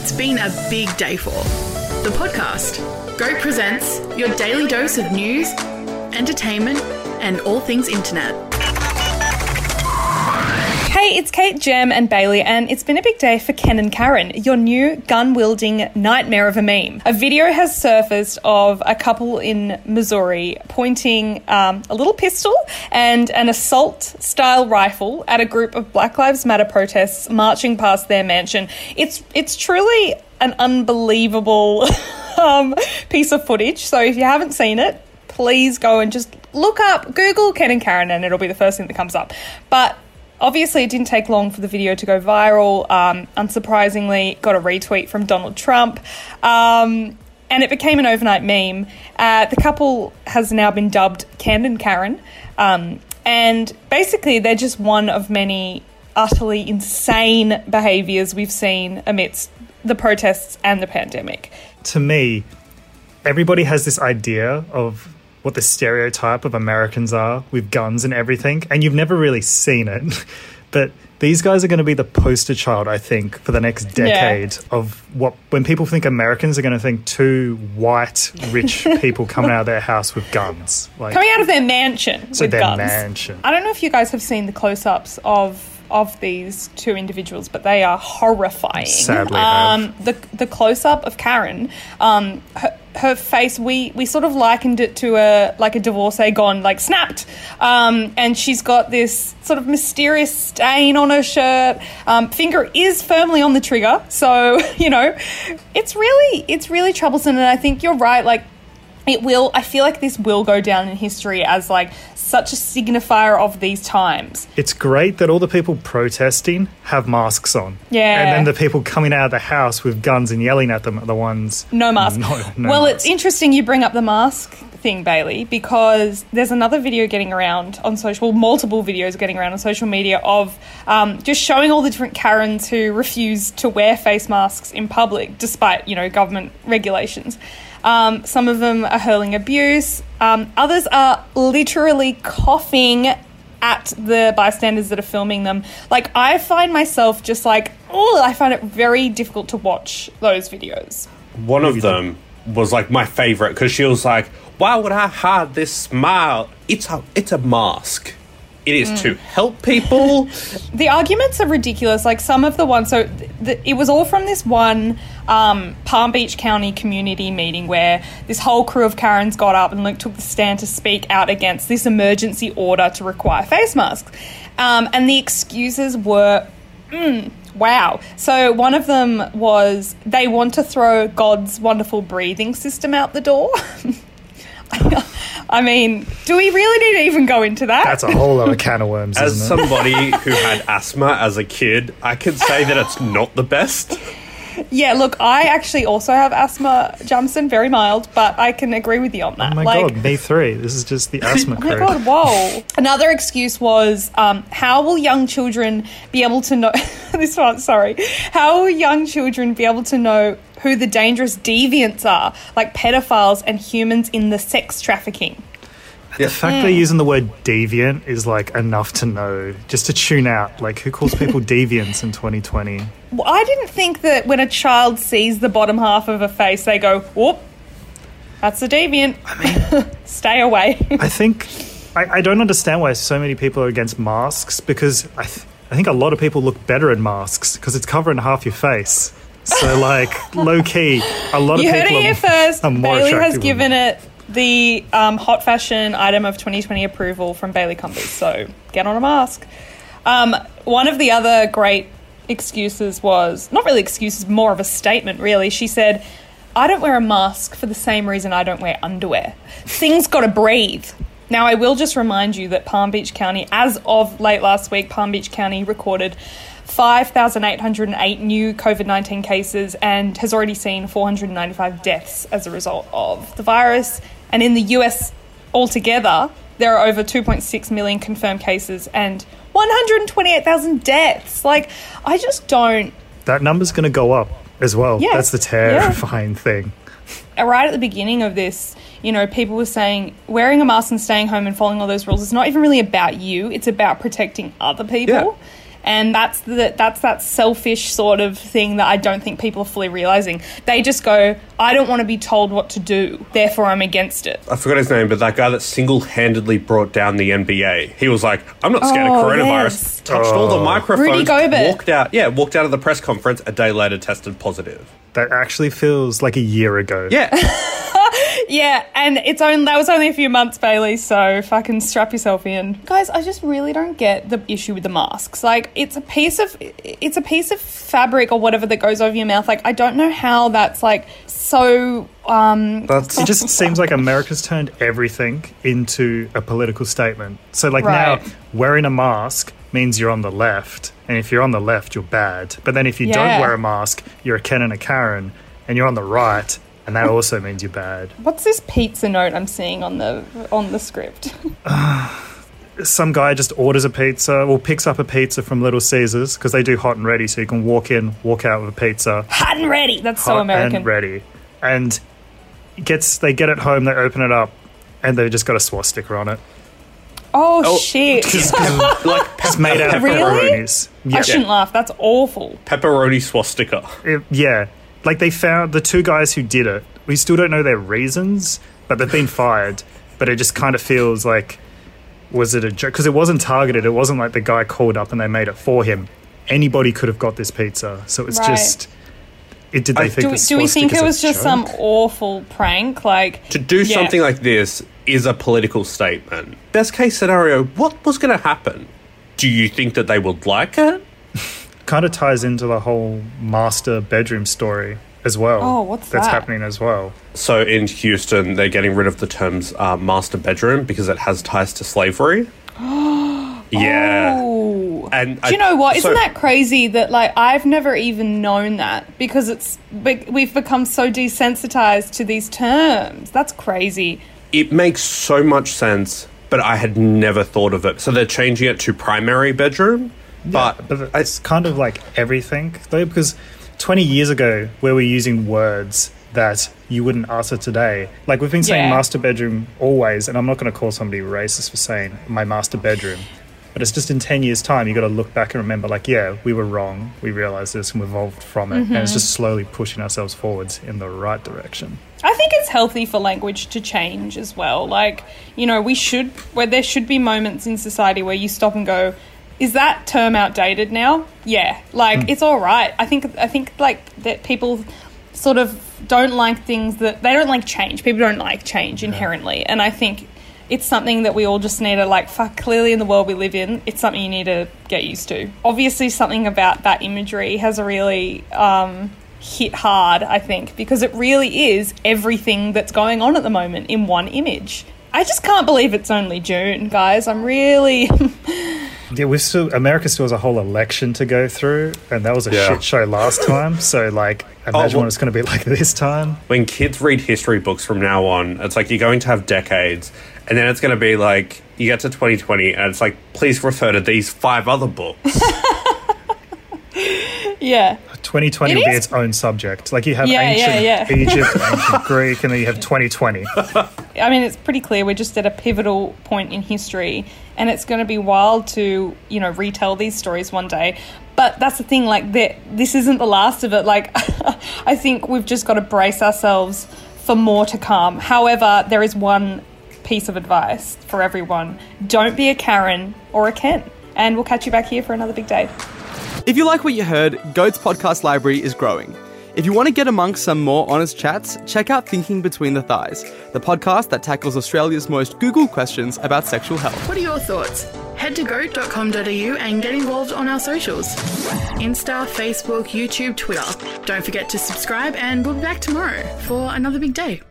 it's been a big day for. The podcast, Goat presents your daily dose of news, entertainment, and all things internet. It's Kate, Jem, and Bailey, and it's been a big day for Ken and Karen, your new gun wielding nightmare of a meme. A video has surfaced of a couple in Missouri pointing um, a little pistol and an assault style rifle at a group of Black Lives Matter protests marching past their mansion. It's, it's truly an unbelievable um, piece of footage, so if you haven't seen it, please go and just look up, Google Ken and Karen, and it'll be the first thing that comes up. But Obviously, it didn't take long for the video to go viral. Um, unsurprisingly, got a retweet from Donald Trump. Um, and it became an overnight meme. Uh, the couple has now been dubbed Ken and Karen. Um, and basically, they're just one of many utterly insane behaviours we've seen amidst the protests and the pandemic. To me, everybody has this idea of what the stereotype of Americans are with guns and everything, and you've never really seen it. but these guys are going to be the poster child, I think, for the next decade yeah. of what when people think Americans are going to think two white rich people coming out of their house with guns, like coming out of their mansion so with their guns. mansion. I don't know if you guys have seen the close-ups of of these two individuals, but they are horrifying. Sadly, um, the the close up of Karen, um, her, her, face, we we sort of likened it to a like a divorcee gone like snapped, um, and she's got this sort of mysterious stain on her shirt. Um, finger is firmly on the trigger, so you know, it's really it's really troublesome. And I think you're right, like it will i feel like this will go down in history as like such a signifier of these times. It's great that all the people protesting have masks on. Yeah. And then the people coming out of the house with guns and yelling at them are the ones. No mask. No, no well, mask. it's interesting you bring up the mask thing, Bailey, because there's another video getting around on social, well, multiple videos getting around on social media of um, just showing all the different Karens who refuse to wear face masks in public despite, you know, government regulations. Um, some of them are hurling abuse. Um, others are literally coughing at the bystanders that are filming them. Like, I find myself just like, oh, I find it very difficult to watch those videos. One of them was like my favorite because she was like, "Why would I hide this smile? It's a it's a mask." It is mm. to help people. the arguments are ridiculous. Like some of the ones, so the, it was all from this one um, Palm Beach County community meeting where this whole crew of Karens got up and like, took the stand to speak out against this emergency order to require face masks. Um, and the excuses were, mm, wow. So one of them was they want to throw God's wonderful breathing system out the door. I mean, do we really need to even go into that? That's a whole other can of worms. As somebody who had asthma as a kid, I can say that it's not the best. Yeah, look, I actually also have asthma, Jamison, very mild, but I can agree with you on that. Oh my like, god, me three. This is just the asthma oh my god, whoa. Another excuse was um, how will young children be able to know this one, sorry. How will young children be able to know who the dangerous deviants are, like pedophiles and humans in the sex trafficking? The fact mm. they're using the word deviant is like enough to know, just to tune out. Like, who calls people deviants in 2020? Well, I didn't think that when a child sees the bottom half of a face, they go, whoop, that's a deviant. I mean, stay away. I think, I, I, don't understand why so many people are against masks because I, th- I think a lot of people look better in masks because it's covering half your face. So, like, low key, a lot of you people. You heard it here first. Bailey has given it the um, hot fashion item of 2020 approval from Bailey Cumbers. So get on a mask. Um, one of the other great excuses was not really excuses, more of a statement, really. She said, I don't wear a mask for the same reason I don't wear underwear. Things got to breathe. Now, I will just remind you that Palm Beach County, as of late last week, Palm Beach County recorded 5,808 new COVID 19 cases and has already seen 495 deaths as a result of the virus. And in the US altogether, there are over 2.6 million confirmed cases and 128,000 deaths. Like, I just don't. That number's going to go up as well. Yeah. That's the terrifying yeah. thing. Uh, right at the beginning of this, you know, people were saying wearing a mask and staying home and following all those rules is not even really about you, it's about protecting other people. Yeah. And that's the that's that selfish sort of thing that I don't think people are fully realizing. They just go, I don't want to be told what to do, therefore I'm against it. I forgot his name, but that guy that single handedly brought down the NBA. He was like, I'm not scared Oh, of coronavirus. yes. Touched all the oh. microphones. Rudy Gobert. Walked out. Yeah, walked out of the press conference. A day later, tested positive. That actually feels like a year ago. Yeah. Yeah, and it's only that was only a few months, Bailey. So fucking strap yourself in, guys. I just really don't get the issue with the masks. Like, it's a piece of it's a piece of fabric or whatever that goes over your mouth. Like, I don't know how that's like so. Um, That's, it just seems like America's turned everything into a political statement. So, like Right. now, wearing a mask means you're on the left, and if you're on the left, you're bad. But then if you Yeah. don't wear a mask, you're a Ken and a Karen, and you're on the right, and that also means you're bad. what's this pizza note I'm seeing on the on the script? Some guy just orders a pizza or picks up a pizza from Little Caesars because they do hot and ready, so you can walk in, walk out with a pizza. Hot and ready. That's so hot American. and ready. And gets they get it home, they open it up, and they've just got a swastika on it. Oh, oh shit! like It's made out of Really? pepperonis. Yeah. I shouldn't laugh. That's awful. pepperoni swastika. It- yeah. Like they found the two guys who did it. We still don't know their reasons, but they've been fired. But it just kind of feels like was it a joke? Because it wasn't targeted. It wasn't like the guy called up and they made it for him. Anybody could have got this pizza. So it's Right. just. It did they I- think Do, do we think it was just joke? some awful prank? Like To do Yeah. something like this is a political statement. Best case scenario, what was going to happen? Do you think that they would like it? Kind of ties into the whole master bedroom story as well. Oh, what's that? that's that? happening as well? So in Houston, they're getting rid of the terms uh, master bedroom because it has ties to slavery. yeah. Oh. And Do you know what? Isn't so- that crazy that like I've never even known that because it's we've become so desensitized to these terms. That's crazy. It makes so much sense, but I had never thought of it. So they're changing it to primary bedroom, but, But it's kind of like everything, though, because 20 years ago, where we were using words that you wouldn't utter today. Like, we've been saying Yeah. master bedroom always, and I'm not going to call somebody racist for saying my master bedroom. But it's just in 10 years' time, you got to look back and remember, like, yeah, we were wrong. We realized this and we evolved from it. And Mm-hmm. it's just slowly pushing ourselves forwards in the right direction. I think it's healthy for language to change as well. Like, you know, we should, where there should be moments in society where you stop and go, is that term outdated now? Yeah. Like, it's all right. I think, I think, like, that people sort of don't like things that, they don't like change. People don't like change inherently. And I think it's something that we all just need to, like, fuck, clearly in the world we live in, it's something you need to get used to. Obviously, something about that imagery has a really, um, hit hard, I think, because it really is everything that's going on at the moment in one image. I just can't believe it's only June, guys. I'm really. Yeah, we've still, America still has a whole election to go through, and that was a Yeah. shit show last time. So, like, oh, imagine well- what it's going to be like this time. when kids read history books from now on, it's like you're going to have decades, and then it's going to be like you get to 2020, and it's like please refer to these five other books. yeah. 2020 It will be its own subject. Like you have Yeah, ancient yeah, yeah. Egypt, ancient Greek, and then you have 2020. I mean, it's pretty clear we're just at a pivotal point in history, and it's going to be wild to, you know, retell these stories one day. But that's the thing, like, that this isn't the last of it. Like, I think we've just got to brace ourselves for more to come. However, there is one piece of advice for everyone don't be a Karen or a Ken. And we'll catch you back here for another big day. If you like what you heard, Goat's podcast library is growing. If you want to get amongst some more honest chats, check out Thinking Between the Thighs, the podcast that tackles Australia's most Googled questions about sexual health. What are your thoughts? Head to goat.com.au and get involved on our socials Insta, Facebook, YouTube, Twitter. Don't forget to subscribe, and we'll be back tomorrow for another big day.